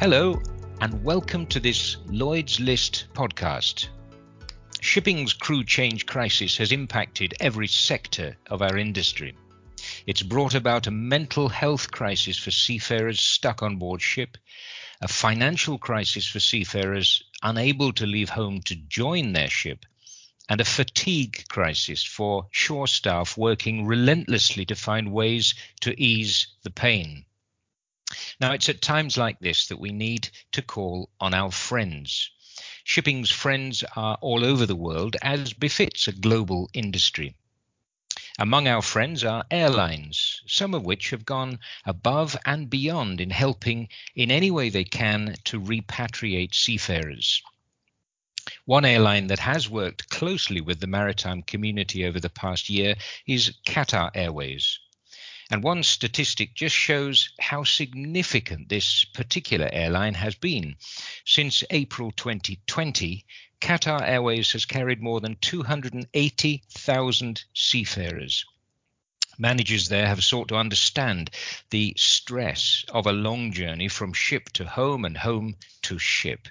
Hello, and welcome to this Lloyd's List podcast. Shipping's crew change crisis has impacted every sector of our industry. It's brought about a mental health crisis for seafarers stuck on board ship, a financial crisis for seafarers unable to leave home to join their ship, and a fatigue crisis for shore staff working relentlessly to find ways to ease the pain. Now, it's at times like this that we need to call on our friends. Shipping's friends are all over the world, as befits a global industry. Among our friends are airlines, some of which have gone above and beyond in helping in any way they can to repatriate seafarers. One airline that has worked closely with the maritime community over the past year is Qatar Airways. And one statistic just shows how significant this particular airline has been. Since April 2020, Qatar Airways has carried more than 280,000 seafarers. Managers there have sought to understand the stress of a long journey from ship to home and home to ship.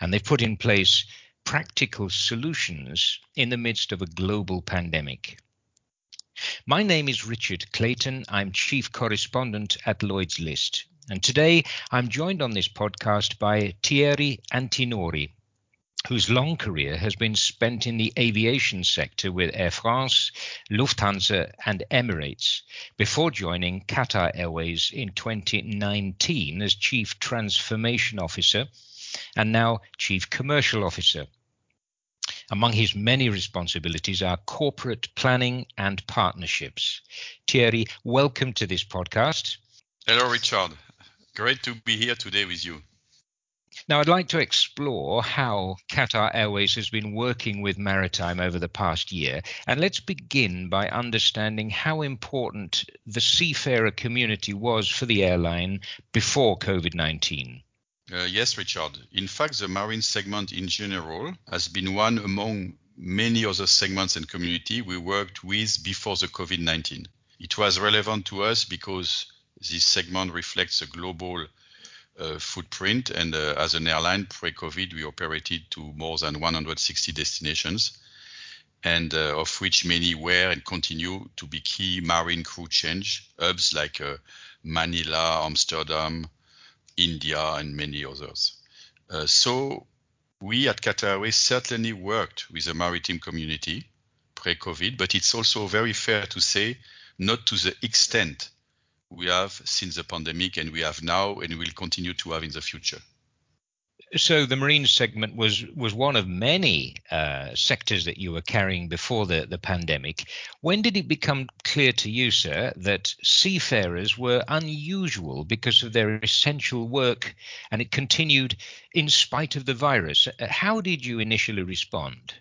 And they've put in place practical solutions in the midst of a global pandemic. My name is Richard Clayton. I'm Chief Correspondent at Lloyd's List. And today I'm joined on this podcast by Thierry Antinori, whose long career has been spent in the aviation sector with Air France, Lufthansa, and Emirates, before joining Qatar Airways in 2019 as Chief Transformation Officer and now Chief Commercial Officer. Among his many responsibilities are corporate planning and partnerships. Thierry, welcome to this podcast. Hello, Richard. Great to be here today with you. Now, I'd like to explore how Qatar Airways has been working with maritime over the past year. And let's begin by understanding how important the seafarer community was for the airline before COVID 19. Uh, yes, Richard. In fact, the marine segment in general has been one among many other segments and community we worked with before the COVID-19. It was relevant to us because this segment reflects a global uh, footprint, and uh, as an airline pre-COVID, we operated to more than 160 destinations, and of which many were and continue to be key marine crew change hubs like Manila, Amsterdam, India, and many others. Uh, so we at Qatar Airways certainly worked with the maritime community pre-COVID, but it's also very fair to say not to the extent we have since the pandemic and we have now and will continue to have in the future. So the marine segment was was one of many uh, sectors that you were carrying before the, the pandemic. When did it become clear to you, sir, that seafarers were unusual because of their essential work, and it continued in spite of the virus? How did you initially respond?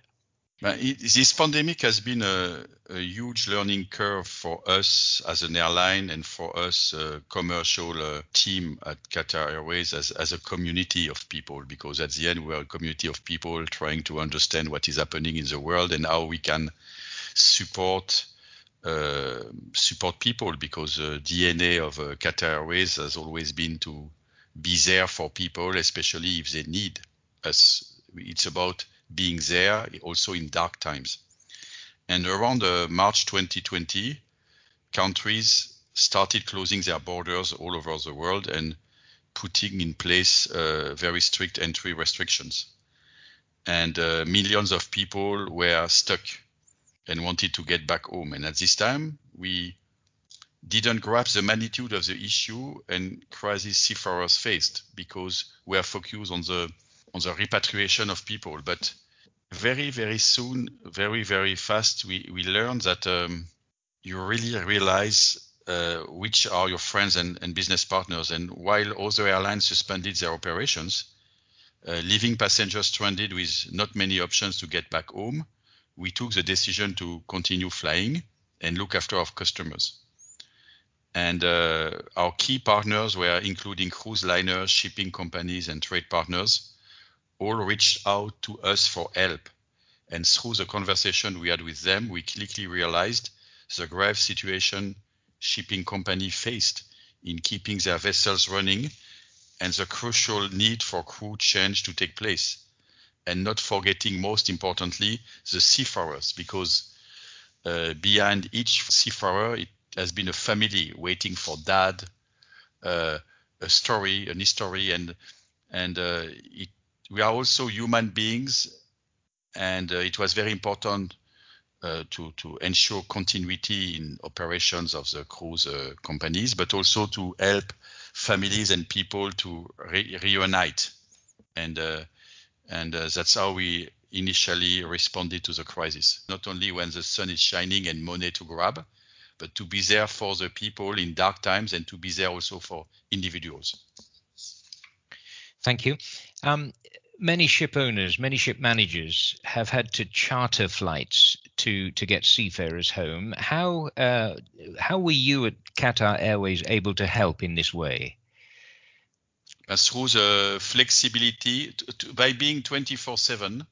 This pandemic has been a, huge learning curve for us as an airline and for us uh, commercial uh, team at Qatar Airways as, a community of people because at the end we're a community of people trying to understand what is happening in the world and how we can support uh, support people because the DNA of Qatar Airways has always been to be there for people especially if they need us. It's about being there also in dark times. And around uh, March 2020, countries started closing their borders all over the world and putting in place uh, very strict entry restrictions. And uh, millions of people were stuck and wanted to get back home. And at this time, we didn't grasp the magnitude of the issue and crisis seafarers faced because we are focused on the on the repatriation of people. But very, very soon, very, very fast, we, we learned that um, you really realize uh, which are your friends and, and, business partners. And while other airlines suspended their operations, uh, leaving passengers stranded with not many options to get back home, we took the decision to continue flying and look after our customers. And uh, our key partners were including cruise liners, shipping companies, and trade partners all reached out to us for help. And through the conversation we had with them, we quickly realized the grave situation shipping company faced in keeping their vessels running and the crucial need for crew change to take place. And not forgetting, most importantly, the seafarers, because uh, behind each seafarer, it has been a family waiting for dad, uh, a story, an history, and and uh, it, we are also human beings, and uh, it was very important uh, to to ensure continuity in operations of the cruise uh, companies, but also to help families and people to re- reunite, and and that's how we initially responded to the crisis. Not only when the sun is shining and money to grab, but to be there for the people in dark times and to be there also for individuals. Thank you. Um, many ship owners, many ship managers have had to charter flights to to get seafarers home. How uh, how were you at Qatar Airways able to help in this way? Uh, through the flexibility by being 24/7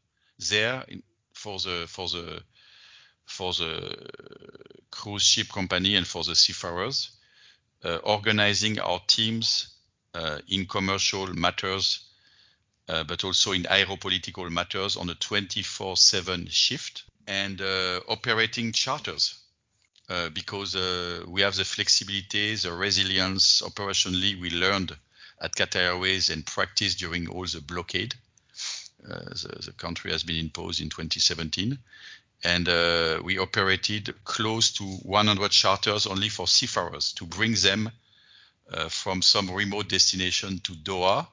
there in, for the for the for the cruise ship company and for the seafarers, uh, organizing our teams uh, in commercial matters but also in aeropolitical matters on a 24/7 shift and uh, operating charters uh, because uh, we have the flexibility, the resilience operationally we learned at Qatar Airways and practiced during all the blockade. Uh, the, country has been imposed in 2017 and uh, we operated close to 100 charters only for seafarers to bring them from some remote destination to Doha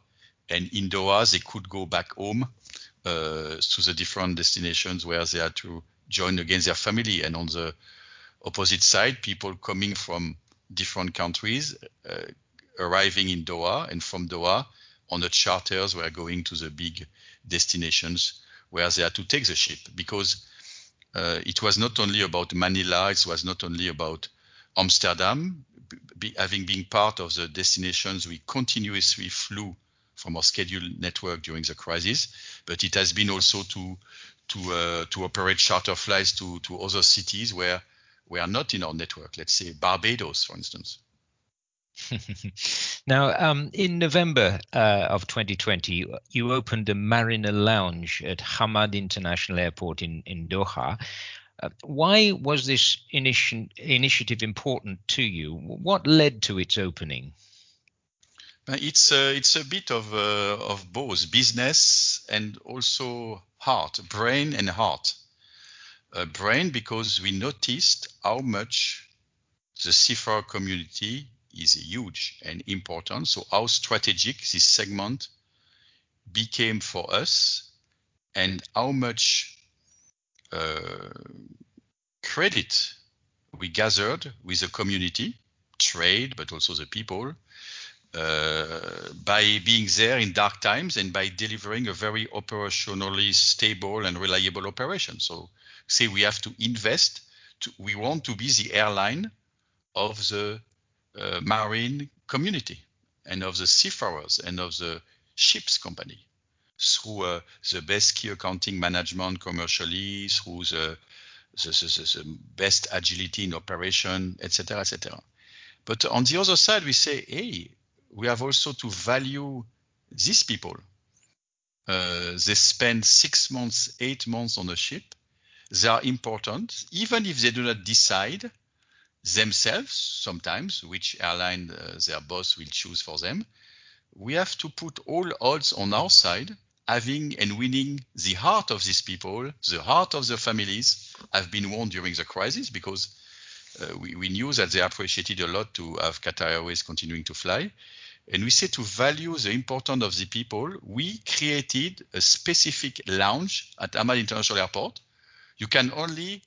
and in Doha they could go back home uh, to the different destinations where they had to join again their family. And on the opposite side, people coming from different countries uh, arriving in Doha, and from Doha on the charters were going to the big destinations where they had to take the ship because uh, it was not only about Manila, it was not only about Amsterdam. Be, having been part of the destinations we continuously flew from our scheduled network during the crisis, but it has been also to to uh, to operate charter flights to other cities where we are not in our network. Let's say Barbados, for instance. now, um, in November uh, of 2020, you opened a Mariner Lounge at Hamad International Airport in Doha. Uh, why was this initi- initiative important to you? What led to its opening? Uh, it's a, uh, it's a bit of uh, of both business and also heart, brain and heart. Brain because we noticed how much the seafarer community is huge and important. So how strategic this segment became for us, and how much uh, credit we gathered with the community, trade, but also the people by being there in dark times and by delivering a very operationally stable and reliable operation. So say we have to invest, we want to be the airline of the uh, marine community and of the seafarers and of the ships company through uh, the best key accounting management commercially, through the, the, the, the best agility in operation, etc., etc. But on the other side, we say, hey, we have also to value these people. Uh, they spend six months, eight months on a ship. They are important, even if they do not decide themselves sometimes which airline uh, their boss will choose for them. We have to put all odds on our side, having and winning the heart of these people, the heart of the families have been won during the crisis because uh, we, we, knew that they appreciated a lot to have Qatar Airways continuing to fly and we say to value the importance of the people, we created a specific lounge at Hamad International Airport. You can only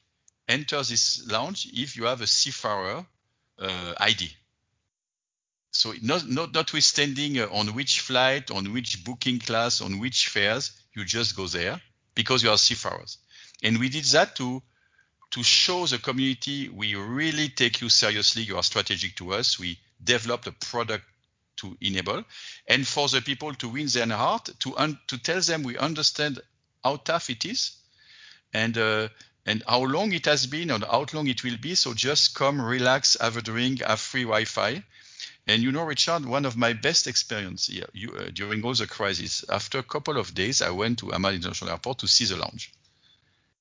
enter this lounge if you have a seafarer uh, ID. So not, not, notwithstanding uh, on which flight, on which booking class, on which fares, you just go there because you are seafarers. And we did that to to show the community we really take you seriously. You are strategic to us. We developed a product to enable, and for the people to win their heart, to un- to tell them we understand how tough it is, and uh, and how long it has been, and how long it will be. So just come, relax, have a drink, have free Wi-Fi, And you know, Richard, one of my best experience here you, uh, during all the crisis, after a couple of days, I went to Hamad International Airport to see the lounge.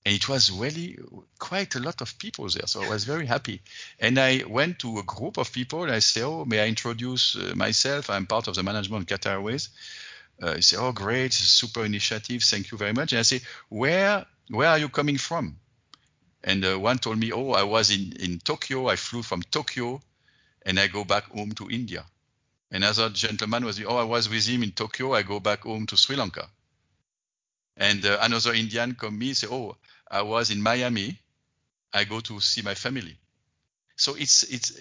And it was really quite a lot of people there. So I was very happy. And I went to a group of people and I say, Oh, may I introduce uh, myself? I'm part of the management of Qatar Airways. Uh, he say, Oh, great. Super initiative. Thank you very much. And I say, Where, where are you coming from? And uh, one told me, Oh, I was in, in Tokyo. I flew from Tokyo and I go back home to India. Another gentleman was, oh, I was with him in Tokyo. I go back home to Sri Lanka. And uh, another Indian come me say, oh, I was in Miami. I go to see my family. So it's it's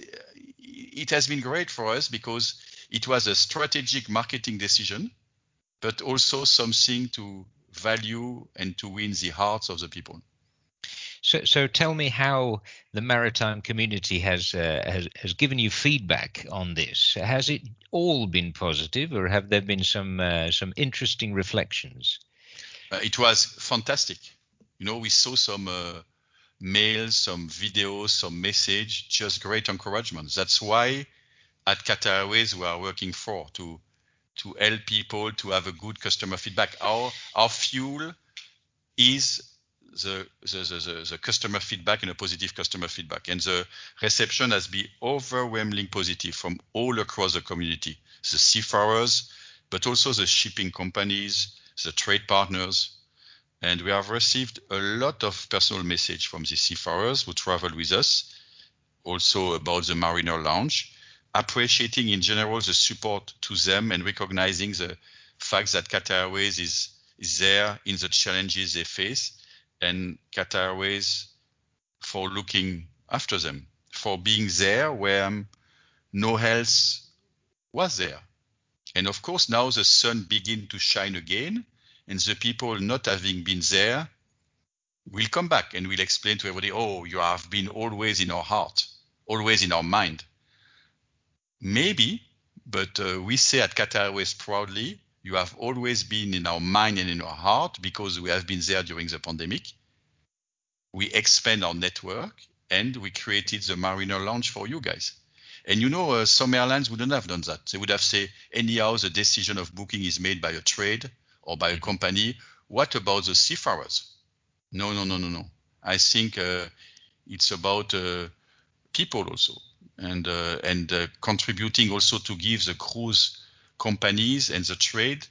it has been great for us because it was a strategic marketing decision, but also something to value and to win the hearts of the people. So, so tell me how the maritime community has, uh, has has given you feedback on this. Has it all been positive, or have there been some uh, some interesting reflections? Uh, it was fantastic. You know, we saw some uh, mails, some videos, some message, just great encouragement. That's why at Qatar Airways we are working for to to help people to have a good customer feedback. Our our fuel is the, the, the, the, customer feedback and a positive customer feedback. And the reception has been overwhelmingly positive from all across the community, the seafarers, but also the shipping companies, the trade partners. And we have received a lot of personal message from the seafarers who travel with us, also about the Mariner Lounge, appreciating in general the support to them and recognizing the fact that Qatar Airways is, is there in the challenges they face and Qatar Airways for looking after them, for being there where no health was there. And of course, now the sun begin to shine again, and the people not having been there will come back and will explain to everybody, oh, you have been always in our heart, always in our mind. Maybe, but uh, we say at Qatar Airways proudly, you have always been in our mind and in our heart because we have been there during the pandemic. We expand our network and we created the Mariner Lounge for you guys. And you know, uh, some airlines wouldn't have done that. They would have said, anyhow, the decision of booking is made by a trade or by a company. What about the seafarers? No, no, no, no, no. I think uh, it's about uh, people also, and uh, and uh, contributing also to give the cruise companies and the trade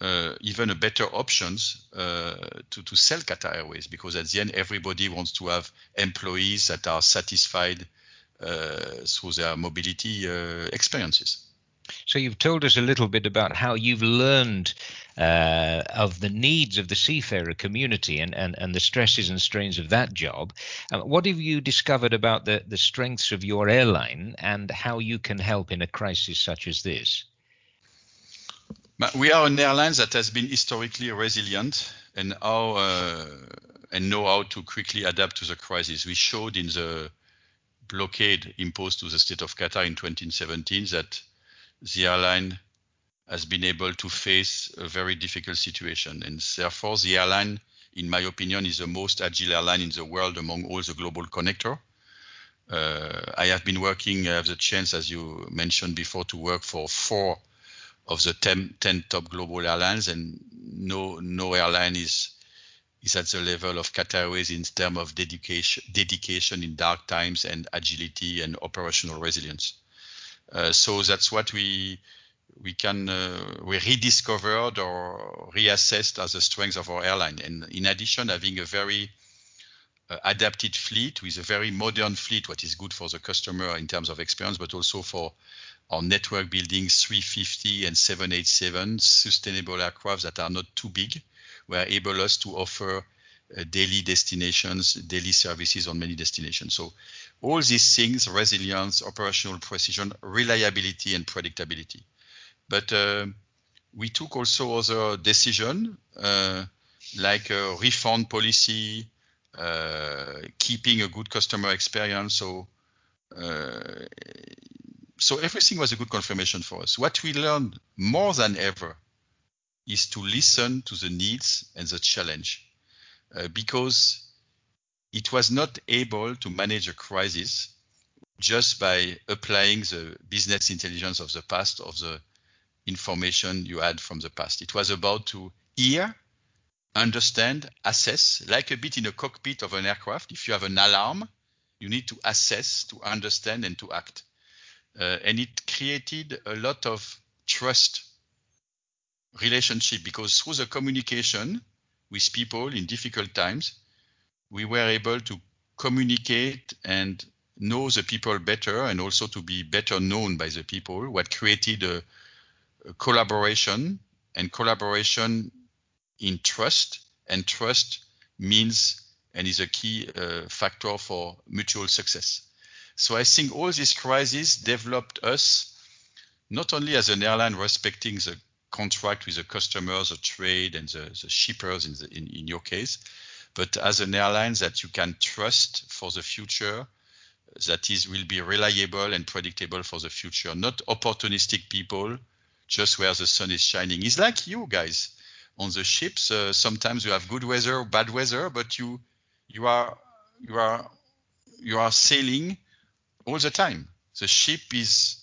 uh, even a better options uh, to, to sell Qatar Airways because at the end everybody wants to have employees that are satisfied through their mobility experiences. So you've told us a little bit about how you've learned uh, of the needs of the seafarer community and, and, and the stresses and strains of that job. Uh, what have you discovered about the, the strengths of your airline and how you can help in a crisis such as this? We are an airline that has been historically resilient and how uh, and know how to quickly adapt to the crisis. We showed in the blockade imposed to the state of Qatar in 2017 that the airline has been able to face a very difficult situation. And therefore, the airline, in my opinion, is the most agile airline in the world among all the global connector. Uh, I have been working, I have the chance, as you mentioned before, to work for four of the 10, 10 top global airlines, and no no airline is is at the level of Qatar Airways in terms of dedication dedication in dark times and agility and operational resilience. Uh, so that's what we we can uh, we rediscovered or reassessed as a strength of our airline. And in addition, having a very uh, adapted fleet with a very modern fleet, what is good for the customer in terms of experience, but also for our network building 350 and 787 sustainable aircraft that are not too big were able us to offer daily destinations, daily services on many destinations. All these things, resilience, operational precision, reliability, and predictability. But uh, we took also other decision uh, like a refund policy, uh, keeping a good customer experience. So so everything was a good confirmation for us. What we learned more than ever is to listen to the needs and the challenge because it was not able to manage a crisis just by applying the business intelligence of the past of the information you had from the past. It was about to hear, understand, assess, like a bit in a cockpit of an aircraft. If you have an alarm, you need to assess, to understand, and to act. Uh, and it created a lot of trust relationship because through the communication with people in difficult times, we were able to communicate and know the people better and also to be better known by the people, what created a, a collaboration and collaboration in trust and trust means and is a key uh, factor for mutual success. So I think all these crises developed us not only as an airline respecting the contract with the customers, the trade, and the, the shippers in, the, in, in your case, but as an airline that you can trust for the future, that is will be reliable and predictable for the future, not opportunistic people just where the sun is shining. It's like you guys on the ships. Uh, sometimes you have good weather, bad weather, but you you are you are you are sailing all the time. The ship is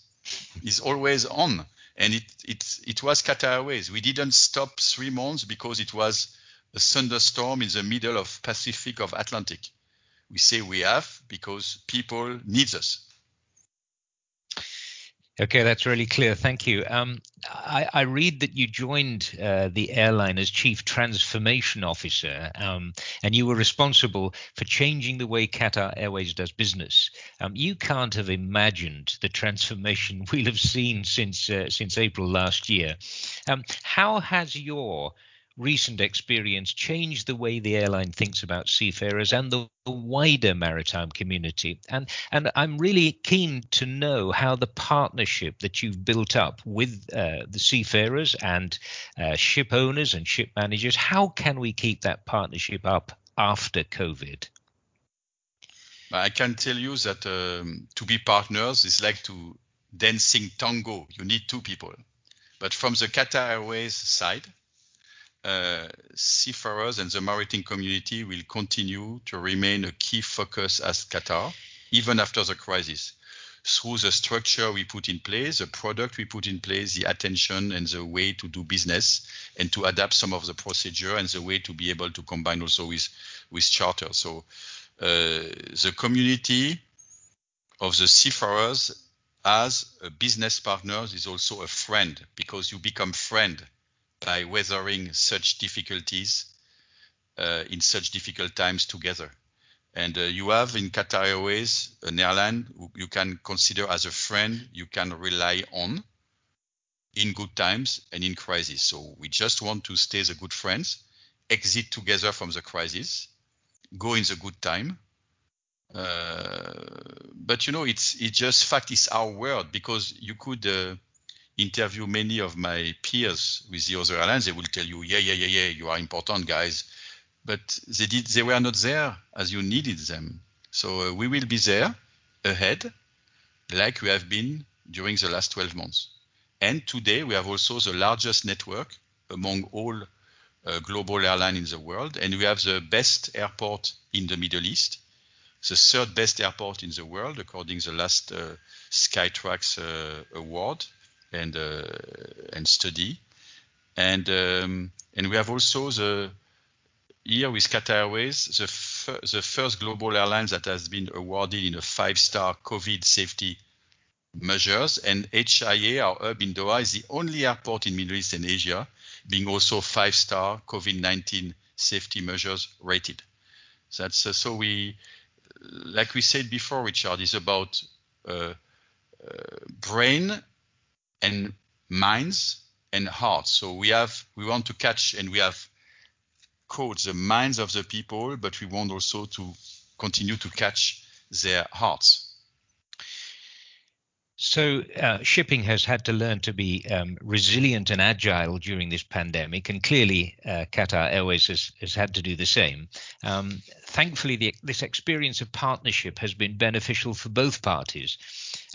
is always on, and it it it was Qatar Airways. We didn't stop three months because it was a thunderstorm in the middle of Pacific of Atlantic. We say we have because people need us. Okay, that's really clear. Thank you. Um, I, I, read that you joined uh, the airline as Chief Transformation Officer, um, and you were responsible for changing the way Qatar Airways does business. Um, you can't have imagined the transformation we'll have seen since uh, since April last year. Um, how has your recent experience changed the way the airline thinks about seafarers and the wider maritime community? And and I'm really keen to know how the partnership that you've built up with uh, the seafarers and uh, ship owners and ship managers, how can we keep that partnership up after COVID? I can tell you that um, to be partners is like to dancing tango. You need two people. But from the Qatar Airways side, seafarers and the maritime community will continue to remain a key focus as Qatar, even after the crisis. Through the structure we put in place, the product we put in place, the attention and the way to do business, and to adapt some of the procedure and the way to be able to combine also with with charter. So uh, the community of the seafarers as a business partner is also a friend because you become friend by weathering such difficulties uh, in such difficult times together. And uh, you have in Qatar Airways an airline you can consider as a friend you can rely on in good times and in crisis. So we just want to stay the good friends, exit together from the crisis, go in the good time. Uh, but you know, it's it's just fact. It's our world because you could uh, interview many of my peers with the other airlines, they will tell you, yeah, yeah, yeah, yeah, you are important, guys. But they did, they were not there as you needed them. So uh, we will be there ahead, like we have been during the last 12 months. And today we have also the largest network among all uh, global airlines in the world, and we have the best airport in the Middle East, the third best airport in the world according to the last uh, Skytrax uh, award and uh, and study. And um, and we have also the here with Qatar Airways, the, the first global airline that has been awarded in a five-star COVID safety measures. And HIA, our hub in Doha, is the only airport in Middle East and Asia being also five-star COVID-19 safety measures rated. That's uh, so we, like we said before, Richard, is about uh, uh, brain and minds and hearts. So we have we want to catch and we have caught the minds of the people, but we want also to continue to catch their hearts. So, uh, shipping has had to learn to be um, resilient and agile during this pandemic, and clearly, uh, Qatar Airways has, has, had to do the same. Um, thankfully, the, this experience of partnership has been beneficial for both parties.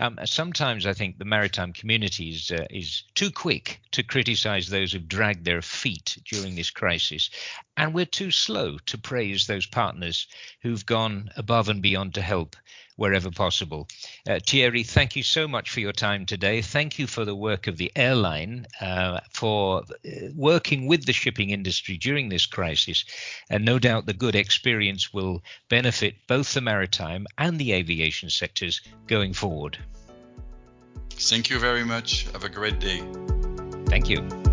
Um, sometimes I think the maritime community is, uh, is too quick to criticize those who've dragged their feet during this crisis. and we're too slow to praise those partners who've gone above and beyond to help wherever possible. Uh, Thierry, thank you so much for your time today. Thank you for the work of the airline, uh, for uh, working with the shipping industry during this crisis. And no doubt the good experience will benefit both the maritime and the aviation sectors going forward. Thank you very much. Have a great day. Thank you.